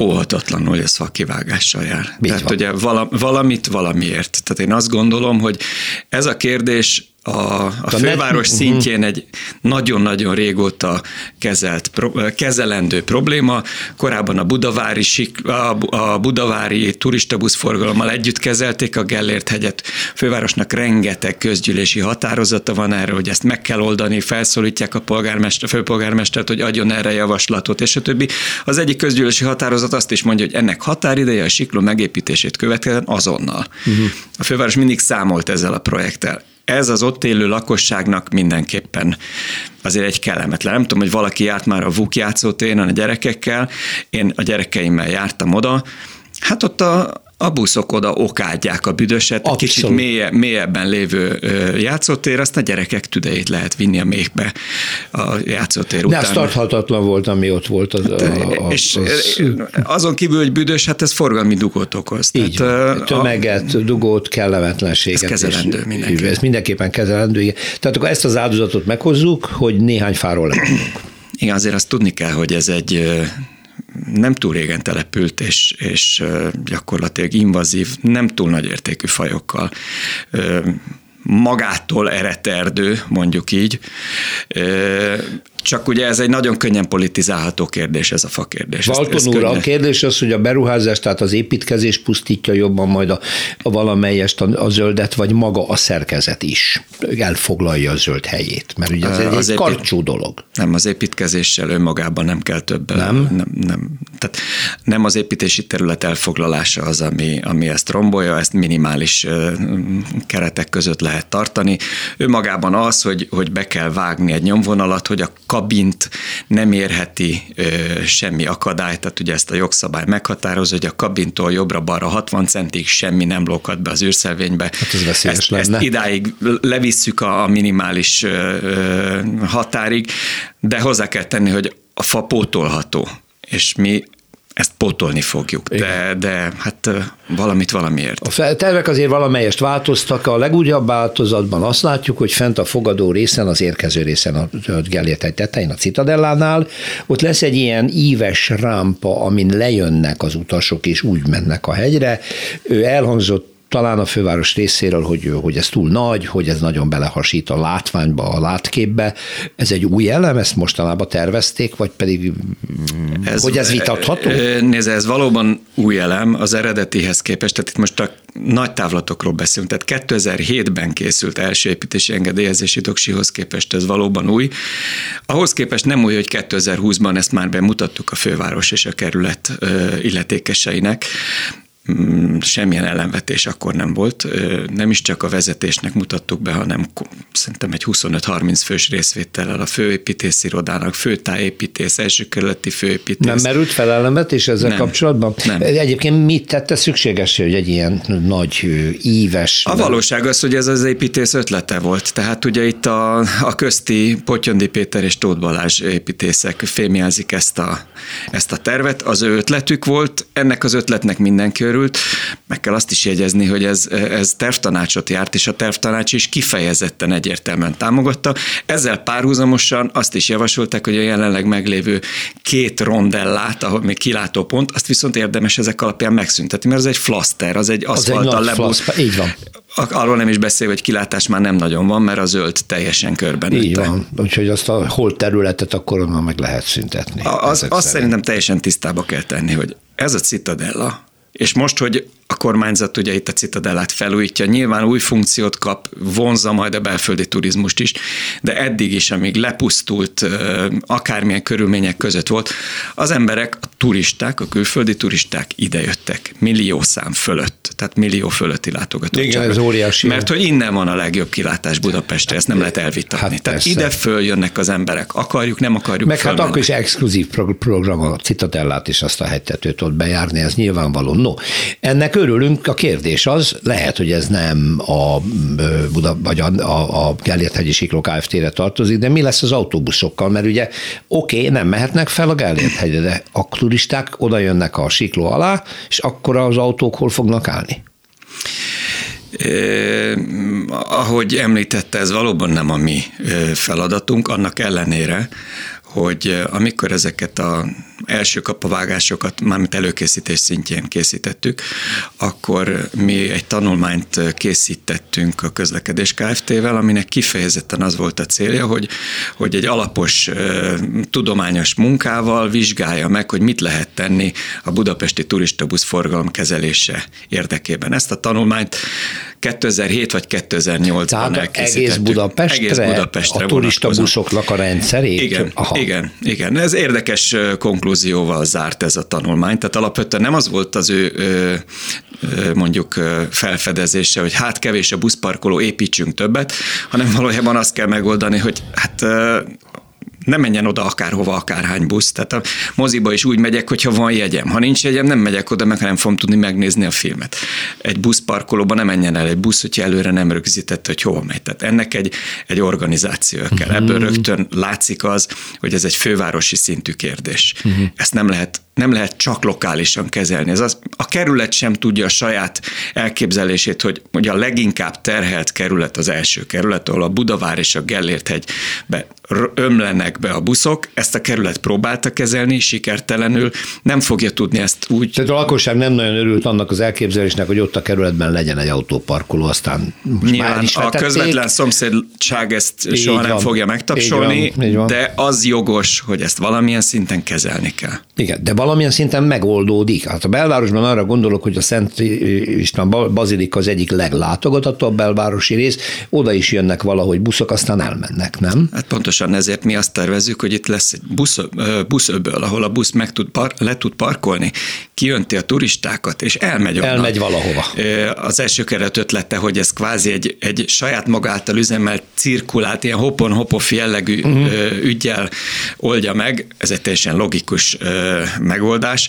óhatatlanul ez kivágással jár. Mit Tehát van? ugye valamit valamiért. Tehát én azt gondolom, hogy ez a kérdés a, a főváros net... szintjén egy nagyon-nagyon régóta kezelt, kezelendő probléma. Korábban a budavári, a, a budavári turistabusz forgalommal együtt kezelték a Gellért hegyet. Fővárosnak rengeteg közgyűlési határozata van erre, hogy ezt meg kell oldani, felszólítják a polgármester, főpolgármestert, hogy adjon erre javaslatot, és a többi. Az egyik közgyűlési határozat azt is mondja, hogy ennek határideje a sikló megépítését követően azonnal. Uh-huh. A főváros mindig számolt ezzel a projekttel ez az ott élő lakosságnak mindenképpen azért egy kellemetlen. Nem tudom, hogy valaki járt már a VUK játszótéren a gyerekekkel, én a gyerekeimmel jártam oda, hát ott a, a buszok oda okádják a büdöset, Abszolút. kicsit mélye, mélyebben lévő játszótér, azt a gyerekek tüdejét lehet vinni a méhbe a játszótér után. De ez tarthatatlan volt, ami ott volt. Az, hát, a, a, és az... azon kívül, hogy büdös, hát ez forgalmi dugót okoz. Így Tehát, tömeget, a, dugót, kellemetlenséget. Ez kezelendő mindenképpen. Ez mindenképpen kezelendő. Tehát akkor ezt az áldozatot meghozzuk, hogy néhány fáról lemondunk. Igen, azért azt tudni kell, hogy ez egy nem túl régen települt, és, és gyakorlatilag invazív, nem túl nagy értékű fajokkal magától eredt erdő, mondjuk így. Csak ugye ez egy nagyon könnyen politizálható kérdés, ez a fa kérdés. Valton úr, a kérdés az, hogy a beruházás, tehát az építkezés pusztítja jobban majd a, a valamelyest a, a zöldet, vagy maga a szerkezet is elfoglalja a zöld helyét, mert ugye ez egy, az egy épít... karcsú dolog. Nem, az építkezéssel önmagában nem kell több. Nem? Nem, nem, tehát nem az építési terület elfoglalása az, ami, ami ezt rombolja, ezt minimális keretek között lehet tartani. Önmagában az, hogy, hogy be kell vágni egy nyomvonalat, hogy a kabint nem érheti ö, semmi akadály, tehát ugye ezt a jogszabály meghatározza, hogy a kabintól jobbra-balra 60 centig semmi nem lókat be az űrszelvénybe. Hát ez veszélyes ezt, lenne. ezt idáig levisszük a, a minimális ö, határig, de hozzá kell tenni, hogy a fa pótolható, és mi ezt pótolni fogjuk, de, de hát valamit valamiért. A tervek azért valamelyest változtak, a legújabb változatban azt látjuk, hogy fent a fogadó részen, az érkező részen a Gellért tetején, a Citadellánál, ott lesz egy ilyen íves rámpa, amin lejönnek az utasok, és úgy mennek a hegyre. Ő elhangzott talán a főváros részéről, hogy, hogy ez túl nagy, hogy ez nagyon belehasít a látványba, a látképbe. Ez egy új elem, ezt mostanában tervezték, vagy pedig, ez, hogy ez vitatható? Nézd, ez valóban új elem az eredetihez képest, tehát itt most a nagy távlatokról beszélünk, tehát 2007-ben készült első építési engedélyezési doksihoz képest ez valóban új. Ahhoz képest nem új, hogy 2020-ban ezt már bemutattuk a főváros és a kerület illetékeseinek, Mm, semmilyen ellenvetés akkor nem volt. Nem is csak a vezetésnek mutattuk be, hanem szerintem egy 25-30 fős részvétellel a főépítész irodának, főtájépítész, első kerületi főépítész. Nem merült fel ellenvetés ezzel nem, kapcsolatban? Nem. Egyébként mit tette szükséges, hogy egy ilyen nagy íves... A valóság az, hogy ez az építész ötlete volt. Tehát ugye itt a, a közti Potyondi Péter és Tóth Balázs építészek fémjelzik ezt a, ezt a tervet. Az ő ötletük volt, ennek az ötletnek mindenki örült. Meg kell azt is jegyezni, hogy ez, ez tervtanácsot járt, és a tervtanács is kifejezetten egyértelműen támogatta. Ezzel párhuzamosan azt is javasolták, hogy a jelenleg meglévő két rondellát, ahol még kilátó pont, azt viszont érdemes ezek alapján megszüntetni, mert az egy flaster, az egy aszfalttal lebújt. Így van. Arról nem is beszél, hogy kilátás már nem nagyon van, mert a zöld teljesen körben. Így van, úgyhogy azt a hol területet akkor onnan meg lehet szüntetni. A, az, azt szerintem teljesen tisztába kell tenni, hogy ez a citadella, és most, hogy a kormányzat ugye itt a Citadellát felújítja, nyilván új funkciót kap, vonza majd a belföldi turizmust is, de eddig is, amíg lepusztult, akármilyen körülmények között volt, az emberek, a turisták, a külföldi turisták idejöttek millió szám fölött, tehát millió fölötti látogatók. Igen, ez óriási. Mert hogy innen van a legjobb kilátás Budapestre, ezt nem lehet elvitatni. Hát tehát persze. ide följönnek az emberek, akarjuk, nem akarjuk. Meg fölmennek. hát akkor is exkluzív program a Citadellát és azt a hegytetőt ott bejárni, ez nyilvánvaló. No, ennek örülünk, a kérdés az, lehet, hogy ez nem a, Buda, vagy a, a Gellért-hegyi Sikló Kft-re tartozik, de mi lesz az autóbuszokkal? Mert ugye oké, okay, nem mehetnek fel a Gellért-hegyre, de a turisták oda jönnek a Sikló alá, és akkor az autók hol fognak állni? Eh, ahogy említette, ez valóban nem a mi feladatunk, annak ellenére, hogy amikor ezeket a első kapavágásokat, mármint előkészítés szintjén készítettük, akkor mi egy tanulmányt készítettünk a közlekedés Kft-vel, aminek kifejezetten az volt a célja, hogy, hogy egy alapos tudományos munkával vizsgálja meg, hogy mit lehet tenni a budapesti turistabusz forgalom kezelése érdekében. Ezt a tanulmányt 2007 vagy 2008-ban elkészítettük. egész Budapestre, egész Budapestre a turistabuszoknak a rendszerét? Igen, Aha. igen, igen. Ez érdekes konklúzió konklúzióval zárt ez a tanulmány. Tehát alapvetően nem az volt az ő mondjuk felfedezése, hogy hát kevés a buszparkoló, építsünk többet, hanem valójában azt kell megoldani, hogy hát nem menjen oda akárhova, akárhány busz. Tehát a moziba is úgy megyek, hogyha van jegyem. Ha nincs jegyem, nem megyek oda, meg nem fogom tudni megnézni a filmet. Egy buszparkolóba nem menjen el egy busz, hogyha előre nem rögzített, hogy hova megy. Tehát ennek egy, egy organizáció kell. Uh-huh. Ebből rögtön látszik az, hogy ez egy fővárosi szintű kérdés. Uh-huh. Ezt nem lehet nem lehet csak lokálisan kezelni. Ez az, a kerület sem tudja a saját elképzelését, hogy ugye a leginkább terhelt kerület az első kerület, ahol a Budavár és a Gellért hegy be ömlenek be a buszok, ezt a kerület próbálta kezelni, sikertelenül, nem fogja tudni ezt úgy. Tehát a lakosság nem nagyon örült annak az elképzelésnek, hogy ott a kerületben legyen egy autóparkoló, aztán most Nyilván már is a közvetlen szomszédság ezt így soha van. nem fogja megtapsolni, így van, így van. de az jogos, hogy ezt valamilyen szinten kezelni kell. Igen, de valamilyen szinten megoldódik. Hát a belvárosban arra gondolok, hogy a Szent István Bazilika az egyik leglátogatatóbb belvárosi rész, oda is jönnek valahogy buszok, aztán elmennek, nem? Hát pontosan ezért mi azt tervezzük, hogy itt lesz egy busz, buszöböl, ahol a busz meg tud par, le tud parkolni, kijönti a turistákat, és elmegy onnan. Elmegy valahova. Az első keret ötlete, hogy ez kvázi egy, egy saját magáltal üzemelt, cirkulált, ilyen hopon-hopof jellegű uh-huh. ügyel oldja meg. Ez egy teljesen logikus megoldás.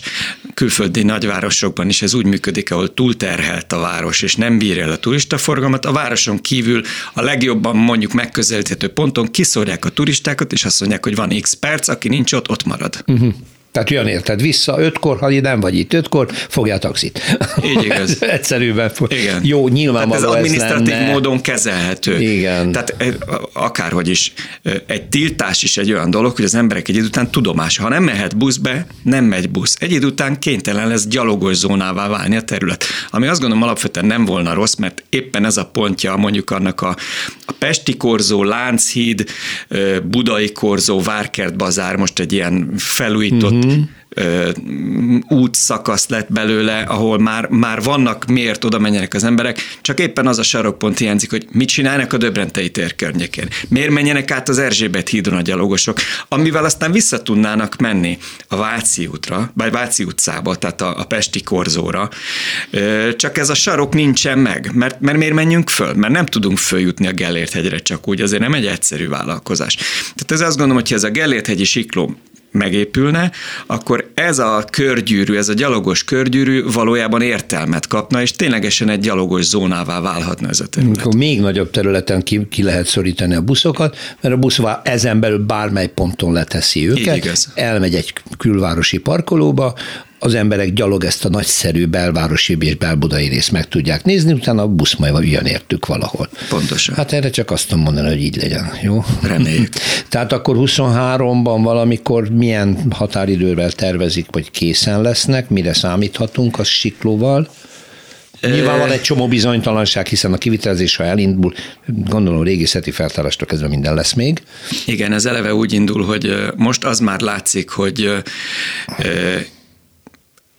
Külföldi nagyvárosokban is ez úgy működik, ahol túlterhelt a város, és nem bírja el a turistaforgalmat. A városon kívül a legjobban mondjuk megközelíthető ponton kiszorják a turistákat, és azt mondják, hogy van x perc, aki nincs ott, ott marad. Uh-huh. Tehát jön érted vissza ötkor, ha nem vagy itt ötkor, fogja a taxit. Így igaz. Egyszerűen. Igen. Jó, nyilvánvaló Tehát ez adminisztratív lenne. módon kezelhető. Igen. Tehát akárhogy is, egy tiltás is egy olyan dolog, hogy az emberek egy idő után tudomás. Ha nem mehet buszbe, nem megy busz. Egy idő után kénytelen lesz gyalogos zónává válni a terület. Ami azt gondolom alapvetően nem volna rossz, mert éppen ez a pontja mondjuk annak a, a Pesti korzó, Lánchíd, Budai korzó, Várkert bazár, most egy ilyen felújított mm-hmm útszakasz lett belőle, ahol már, már vannak miért oda menjenek az emberek, csak éppen az a sarokpont hiányzik, hogy mit csinálnak a Döbrentei tér környékén. Miért menjenek át az Erzsébet hídon a gyalogosok, amivel aztán vissza tudnának menni a Váci útra, vagy Váci utcába, tehát a, a Pesti korzóra. Csak ez a sarok nincsen meg, mert, mert miért menjünk föl? Mert nem tudunk följutni a Gellért hegyre csak úgy, azért nem egy egyszerű vállalkozás. Tehát ez azt gondolom, hogy ez a Gellért hegyi sikló megépülne, akkor ez a körgyűrű, ez a gyalogos körgyűrű valójában értelmet kapna, és ténylegesen egy gyalogos zónává válhatna ez a terület. Akkor még nagyobb területen ki, ki lehet szorítani a buszokat, mert a busz ezen belül bármely ponton leteszi őket, elmegy egy külvárosi parkolóba, az emberek gyalog ezt a nagyszerű belvárosi és belbudai részt meg tudják nézni, utána a busz majd jön értük valahol. Pontosan. Hát erre csak azt tudom mondani, hogy így legyen, jó? Reméljük. Tehát akkor 23-ban valamikor milyen határidővel tervezik, hogy készen lesznek, mire számíthatunk a siklóval? Nyilván van egy csomó bizonytalanság, hiszen a kivitelezés, ha elindul, gondolom régészeti feltárástól kezdve minden lesz még. Igen, ez eleve úgy indul, hogy most az már látszik, hogy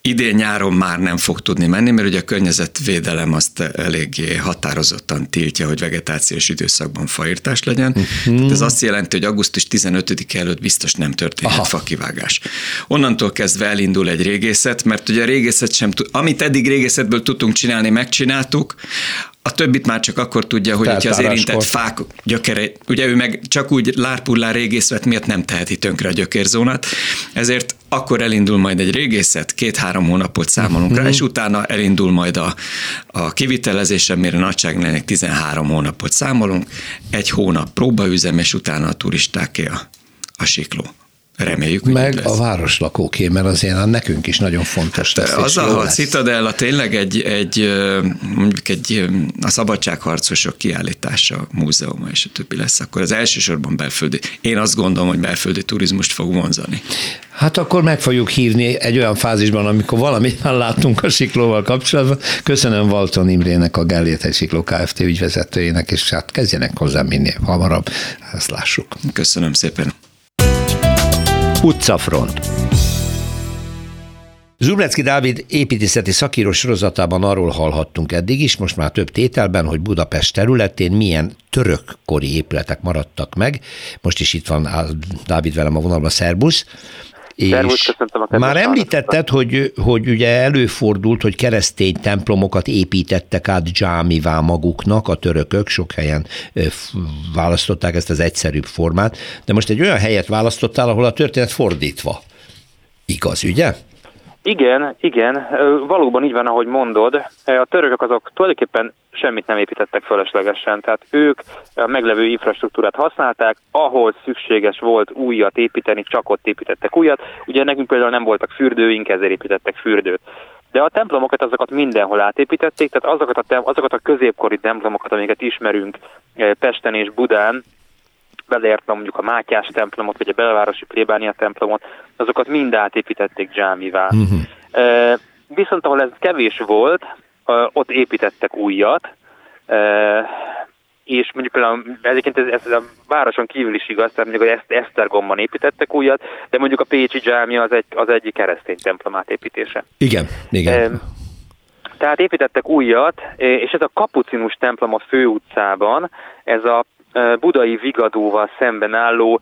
idén nyáron már nem fog tudni menni, mert ugye a környezetvédelem azt eléggé határozottan tiltja, hogy vegetációs időszakban faírtás legyen. Uh-huh. Tehát ez azt jelenti, hogy augusztus 15 előtt biztos nem történhet Aha. fakivágás. Onnantól kezdve elindul egy régészet, mert ugye a régészet sem tud, amit eddig régészetből tudtunk csinálni, megcsináltuk, a többit már csak akkor tudja, hogy az érintett fák gyökere, ugye ő meg csak úgy lárpullár régészet miatt nem teheti tönkre a gyökérzónát, ezért akkor elindul majd egy régészet, két-három hónapot számolunk rá, és utána elindul majd a, a kivitelezés, amire nagyságlenek 13 hónapot számolunk, egy hónap próbaüzem, és utána a turistáké a, a sikló. Reméljük, Meg a városlakóké, mert azért nekünk is nagyon fontos hát, lesz. Az a, a Citadella tényleg egy, egy, mondjuk egy a szabadságharcosok kiállítása, múzeuma és a többi lesz, akkor az elsősorban belföldi. Én azt gondolom, hogy belföldi turizmust fog vonzani. Hát akkor meg fogjuk hívni egy olyan fázisban, amikor valamit láttunk a siklóval kapcsolatban. Köszönöm Valton Imrének, a Gellért Sikló Kft. ügyvezetőjének, és hát kezdjenek hozzá minél hamarabb, ezt lássuk. Köszönöm szépen. Utcafront. Zublecki Dávid építészeti szakíró sorozatában arról hallhattunk eddig is, most már több tételben, hogy Budapest területén milyen törökkori épületek maradtak meg. Most is itt van Dávid velem a vonalban, szerbusz. És már említetted, hogy, hogy ugye előfordult, hogy keresztény templomokat építettek át dzsámivá maguknak a törökök, sok helyen választották ezt az egyszerűbb formát, de most egy olyan helyet választottál, ahol a történet fordítva. Igaz, ugye? Igen, igen, valóban így van, ahogy mondod. A törökök azok tulajdonképpen semmit nem építettek fölöslegesen, tehát ők a meglevő infrastruktúrát használták, ahol szükséges volt újat építeni, csak ott építettek újat. Ugye nekünk például nem voltak fürdőink, ezért építettek fürdőt. De a templomokat azokat mindenhol átépítették, tehát azokat a, azokat a középkori templomokat, amiket ismerünk Pesten és Budán, beleértve mondjuk a Mátyás templomot, vagy a belvárosi plébánia templomot, azokat mind átépítették dzsámivá. Uh-huh. Viszont ahol ez kevés volt, ott építettek újat, és mondjuk például egyébként ez, ez a városon kívül is igaz, tehát mondjuk az Esztergomban építettek újat, de mondjuk a Pécsi dzsámia az egy, az egyik keresztény templom átépítése. Igen, igen. Tehát építettek újat, és ez a kapucinus templom a főutcában, ez a budai vigadóval szemben álló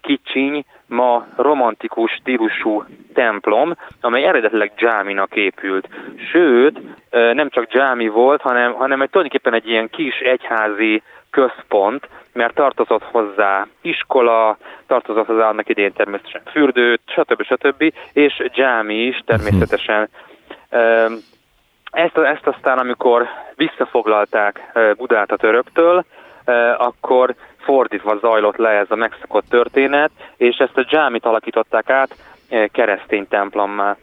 kicsiny, ma romantikus stílusú templom, amely eredetileg dzsáminak épült. Sőt, nem csak dzsámi volt, hanem, hanem egy, tulajdonképpen egy ilyen kis egyházi központ, mert tartozott hozzá iskola, tartozott hozzá annak idén természetesen fürdő, stb. stb. és dzsámi is természetesen. Ezt, ezt aztán, amikor visszafoglalták Budát a töröktől, akkor fordítva zajlott le ez a megszokott történet, és ezt a dzsámit alakították át keresztény templommá.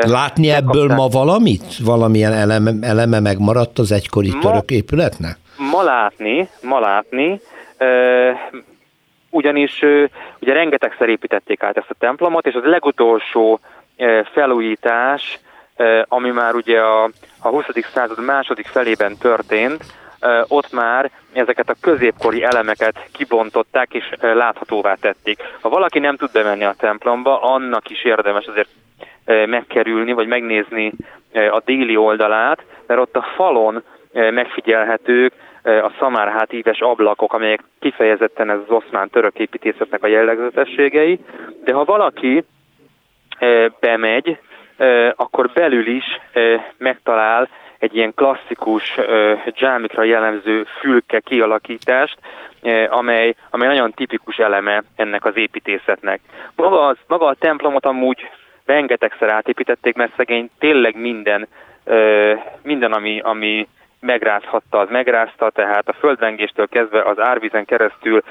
Látni ebből ma valamit? Valamilyen eleme, eleme megmaradt az egykori ma, török épületnek? Ma látni, ma látni, ugyanis ugye rengetegszer építették át ezt a templomot, és az legutolsó felújítás, ami már ugye a, a 20. század második felében történt, ott már ezeket a középkori elemeket kibontották és láthatóvá tették. Ha valaki nem tud bemenni a templomba, annak is érdemes azért megkerülni, vagy megnézni a déli oldalát, mert ott a falon megfigyelhetők a szamárhát íves ablakok, amelyek kifejezetten ez az oszmán török építészetnek a jellegzetességei, de ha valaki bemegy, akkor belül is megtalál egy ilyen klasszikus dzsámikra jellemző fülke kialakítást, amely, amely nagyon tipikus eleme ennek az építészetnek. Maga, az, maga a templomot amúgy rengetegszer átépítették, mert szegény tényleg minden, minden ami, ami megrázhatta, az megrázta, tehát a földrengéstől kezdve az árvízen keresztül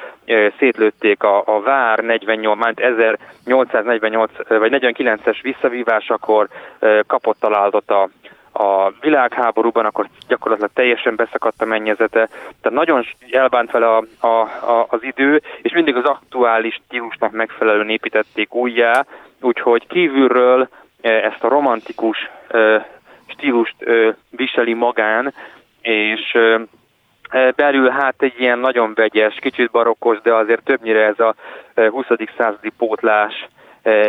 szétlőtték a, a vár 48, már 1848 vagy 49-es visszavívásakor kapott találatot a, a világháborúban, akkor gyakorlatilag teljesen beszakadt a mennyezete. Tehát nagyon elbánt vele a, a, a, az idő, és mindig az aktuális stílusnak megfelelően építették újjá, úgyhogy kívülről ezt a romantikus stílust viseli magán, és belül hát egy ilyen nagyon vegyes, kicsit barokkos, de azért többnyire ez a 20. századi pótlás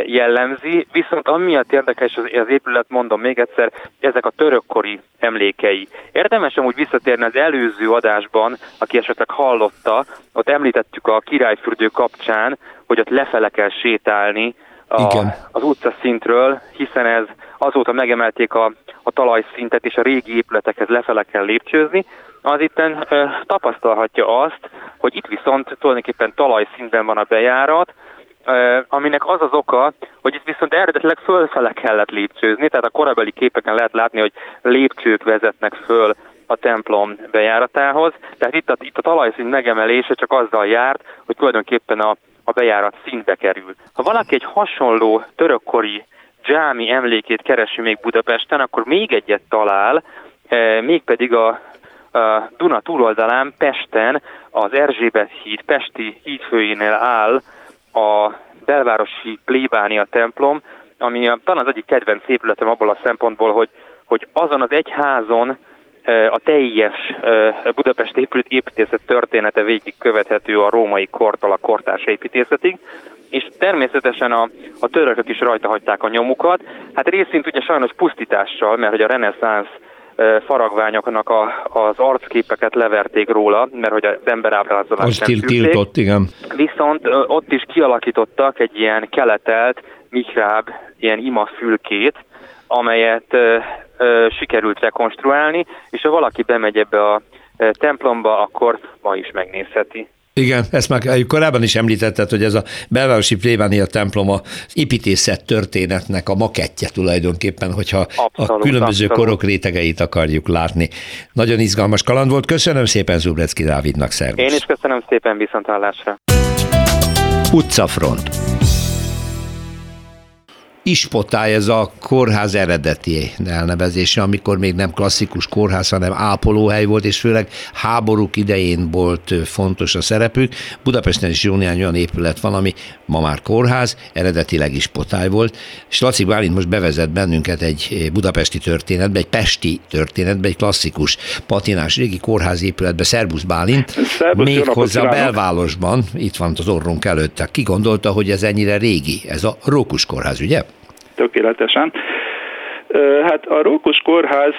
jellemzi, viszont amiatt érdekes az, az épület, mondom még egyszer, ezek a törökkori emlékei. Érdemes amúgy visszatérni az előző adásban, aki esetleg hallotta, ott említettük a királyfürdő kapcsán, hogy ott lefele kell sétálni a, Igen. az utcaszintről, hiszen ez azóta megemelték a, a talajszintet, és a régi épületekhez lefele kell lépcsőzni, az itten ö, tapasztalhatja azt, hogy itt viszont tulajdonképpen talajszintben van a bejárat, aminek az az oka, hogy itt viszont eredetileg fölfele kellett lépcsőzni, tehát a korabeli képeken lehet látni, hogy lépcsők vezetnek föl a templom bejáratához, tehát itt a, itt a talajszint megemelése csak azzal járt, hogy tulajdonképpen a, a bejárat szintbe kerül. Ha valaki egy hasonló törökkori dzsámi emlékét keresi még Budapesten, akkor még egyet talál, mégpedig a, a Duna túloldalán Pesten az Erzsébet híd, Pesti hídfőjénél áll a belvárosi plébánia templom, ami talán az egyik kedvenc épületem abból a szempontból, hogy, hogy azon az egyházon a teljes Budapest épült építészet története végig követhető a római kortól a kortárs építészetig, és természetesen a, a törökök is rajta hagyták a nyomukat. Hát részint ugye sajnos pusztítással, mert hogy a reneszánsz faragványoknak a, az arcképeket leverték róla, mert hogy az emberábrázolást nem til- tiltott, igen. Viszont ott is kialakítottak egy ilyen keletelt, mikráb, ilyen imafülkét, amelyet ö, ö, sikerült rekonstruálni, és ha valaki bemegy ebbe a templomba, akkor ma is megnézheti. Igen, ezt már korábban is említetted, hogy ez a belvárosi plébánia templom a építészet történetnek a makettje tulajdonképpen, hogyha abszolút, a különböző abszolút. korok rétegeit akarjuk látni. Nagyon izgalmas kaland volt. Köszönöm szépen Zubrecki Dávidnak, szervusz. Én is köszönöm szépen, viszontlátásra. Utcafront. Ispotály ez a kórház eredeti elnevezése, amikor még nem klasszikus kórház, hanem ápolóhely volt, és főleg háborúk idején volt fontos a szerepük. Budapesten is jó néhány olyan épület van, ami ma már kórház, eredetileg ispotály volt, és Laci Bálint most bevezet bennünket egy budapesti történetbe, egy pesti történetbe, egy klasszikus patinás régi kórház épületbe. Szerbusz Bálint, még hozzá a belvárosban, itt van az orrunk előtte. Ki gondolta, hogy ez ennyire régi? Ez a Rókus kórház, ugye? Tökéletesen. Hát a Rókus Kórház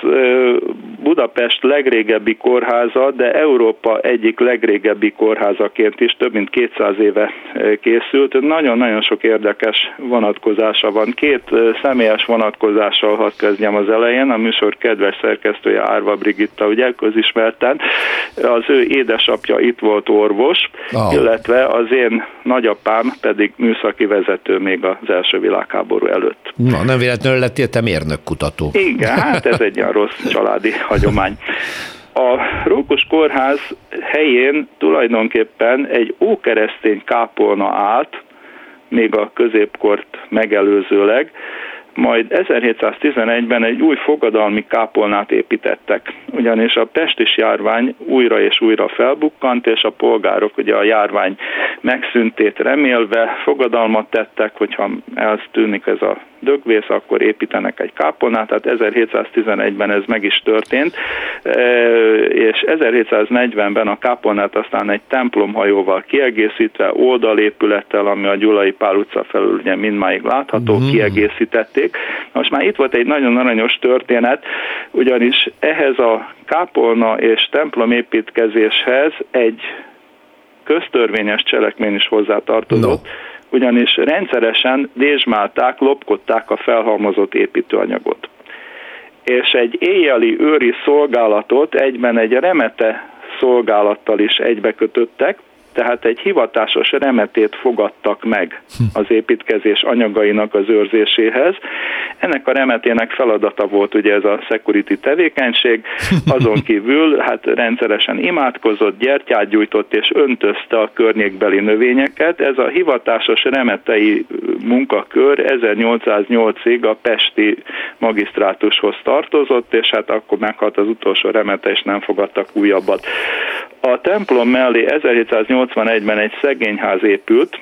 Budapest legrégebbi kórháza, de Európa egyik legrégebbi kórházaként is több mint 200 éve készült. Nagyon-nagyon sok érdekes vonatkozása van. Két személyes vonatkozással hadd kezdjem az elején. A műsor kedves szerkesztője Árva Brigitta, ugye közismerten. Az ő édesapja itt volt orvos, oh. illetve az én nagyapám pedig műszaki vezető még az első világháború előtt. Na, nem véletlenül lettél te mérnök kutató. Igen, hát ez egy olyan rossz családi hagyomány. A Rókus Kórház helyén tulajdonképpen egy ókeresztény kápolna állt, még a középkort megelőzőleg, majd 1711-ben egy új fogadalmi kápolnát építettek, ugyanis a pestis járvány újra és újra felbukkant, és a polgárok ugye a járvány megszüntét remélve fogadalmat tettek, hogyha eltűnik ez a dögvész, akkor építenek egy kápolnát, tehát 1711-ben ez meg is történt, e, és 1740-ben a kápolnát aztán egy templomhajóval kiegészítve, oldalépülettel, ami a Gyulai Pál utca felül ugye mindmáig látható, mm. kiegészítették. Most már itt volt egy nagyon aranyos történet, ugyanis ehhez a kápolna és templom építkezéshez egy köztörvényes cselekmény is hozzátartozott, no ugyanis rendszeresen dézsmálták, lopkodták a felhalmozott építőanyagot. És egy éjjeli őri szolgálatot egyben egy remete szolgálattal is egybekötöttek, tehát egy hivatásos remetét fogadtak meg az építkezés anyagainak az őrzéséhez. Ennek a remetének feladata volt ugye ez a security tevékenység, azon kívül hát rendszeresen imádkozott, gyertyát gyújtott és öntözte a környékbeli növényeket. Ez a hivatásos remetei munkakör 1808-ig a Pesti magisztrátushoz tartozott, és hát akkor meghalt az utolsó remete, és nem fogadtak újabbat. A templom mellé 1781-ben egy szegényház épült,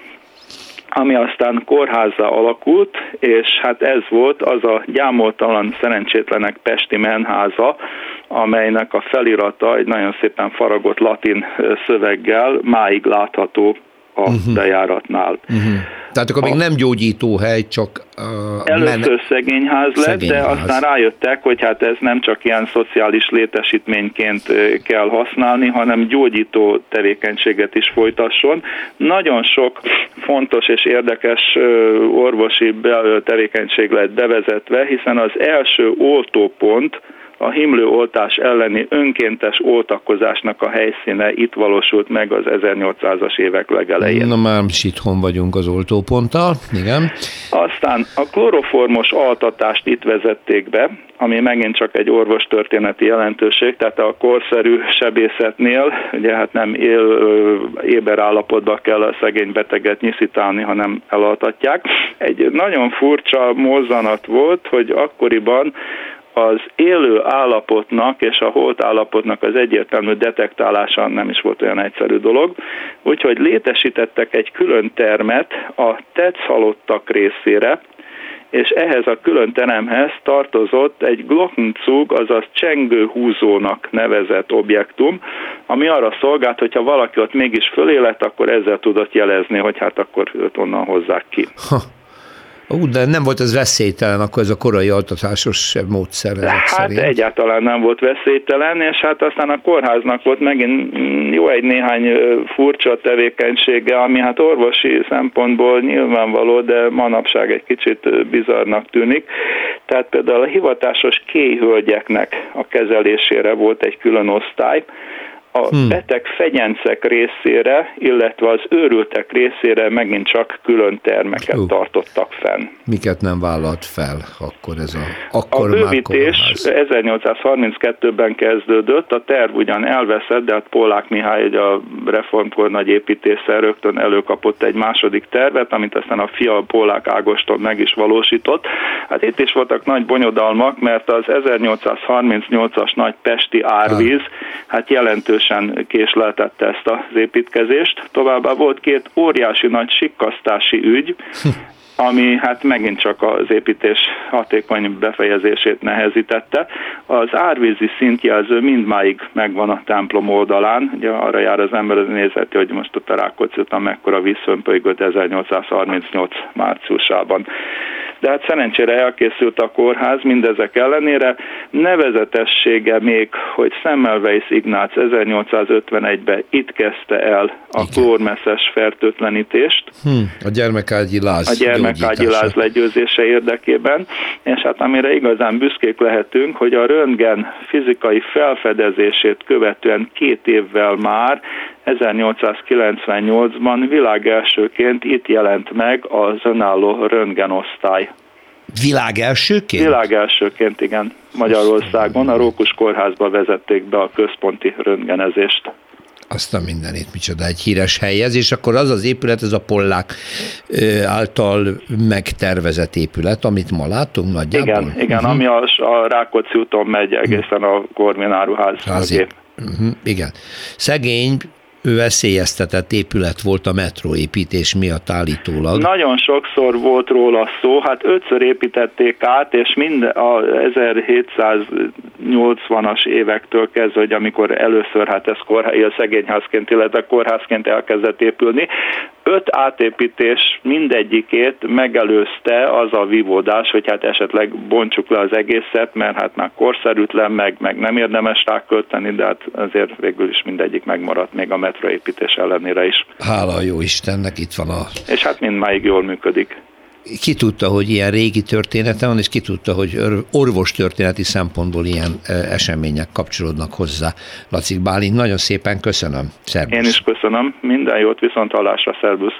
ami aztán kórházzá alakult, és hát ez volt az a gyámoltalan szerencsétlenek Pesti menháza, amelynek a felirata egy nagyon szépen faragott latin szöveggel máig látható a uh-huh. bejáratnál. Uh-huh. Tehát akkor a, még nem gyógyítóhely, csak... Uh, először men- szegényház lett, szegényház. de aztán rájöttek, hogy hát ez nem csak ilyen szociális létesítményként kell használni, hanem gyógyító tevékenységet is folytasson. Nagyon sok fontos és érdekes orvosi tevékenység lett bevezetve, hiszen az első oltópont, a himlőoltás elleni önkéntes oltakozásnak a helyszíne itt valósult meg az 1800-as évek legelején. Na már is itthon vagyunk az oltóponttal, igen. Aztán a kloroformos altatást itt vezették be, ami megint csak egy orvostörténeti jelentőség, tehát a korszerű sebészetnél ugye hát nem él, éber állapotban kell a szegény beteget nyiszitálni, hanem elaltatják. Egy nagyon furcsa mozzanat volt, hogy akkoriban az élő állapotnak és a holt állapotnak az egyértelmű detektálása nem is volt olyan egyszerű dolog, úgyhogy létesítettek egy külön termet a tetszhalottak részére, és ehhez a külön teremhez tartozott egy Glockenzug, azaz csengőhúzónak nevezett objektum, ami arra szolgált, hogyha valaki ott mégis fölélet, akkor ezzel tudott jelezni, hogy hát akkor őt onnan hozzák ki. Ha. Ú, de nem volt ez veszélytelen, akkor ez a korai altatásos módszer ezek Hát szerint. egyáltalán nem volt veszélytelen, és hát aztán a kórháznak volt megint jó egy néhány furcsa tevékenysége, ami hát orvosi szempontból nyilvánvaló, de manapság egy kicsit bizarnak tűnik. Tehát például a hivatásos kéhölgyeknek a kezelésére volt egy külön osztály, a hmm. beteg fegyencek részére, illetve az őrültek részére megint csak külön termeket uh. tartottak fenn. Miket nem vállalt fel akkor ez a... Akkor a bővítés 1832-ben kezdődött, a terv ugyan elveszett, de hát Polák Mihály egy a reformkor nagy építéssel rögtön előkapott egy második tervet, amit aztán a fia Polák Ágoston meg is valósított. Hát itt is voltak nagy bonyodalmak, mert az 1838-as nagy pesti árvíz, hát jelentős jelentősen késleltette ezt az építkezést. Továbbá volt két óriási nagy sikkasztási ügy, ami hát megint csak az építés hatékony befejezését nehezítette. Az árvízi szintjelző mindmáig megvan a templom oldalán, ugye arra jár az ember az nézeti, hogy most ott a Rákóczi után mekkora vízfömpölygött 1838 márciusában de hát szerencsére elkészült a kórház mindezek ellenére. Nevezetessége még, hogy Semmelweis Ignác 1851-ben itt kezdte el a klórmesszes fertőtlenítést. Hmm, a gyermekágyi láz. A gyermekágyi láz legyőzése érdekében, és hát amire igazán büszkék lehetünk, hogy a röntgen fizikai felfedezését követően két évvel már 1898-ban világ elsőként itt jelent meg az önálló röntgenosztály. Világ elsőként? Világ elsőként, igen. Magyarországon a Rókus kórházba vezették be a központi röntgenezést. Azt a mindenit, micsoda egy híres helyez, és akkor az az épület, ez a Pollák által megtervezett épület, amit ma látunk nagyjából? Igen, igen uh-huh. ami a, a Rákóczi úton megy egészen a Kormináruház Uh-huh, igen. Szegény veszélyeztetett épület volt a metróépítés miatt állítólag. Nagyon sokszor volt róla szó, hát ötször építették át, és mind a 1780-as évektől kezdve, hogy amikor először hát ez kórház, szegényházként, illetve kórházként elkezdett épülni, öt átépítés mindegyikét megelőzte az a vívódás, hogy hát esetleg bontsuk le az egészet, mert hát már korszerűtlen, meg, meg nem érdemes rákölteni, de hát azért végül is mindegyik megmaradt még a metroépítés ellenére is. Hála a jó Istennek, itt van a... És hát mindmáig jól működik ki tudta, hogy ilyen régi története van, és ki tudta, hogy orvos történeti szempontból ilyen események kapcsolódnak hozzá. Lacik Bálint, nagyon szépen köszönöm. Szervusz. Én is köszönöm. Minden jót, viszont hallásra. Szervusz.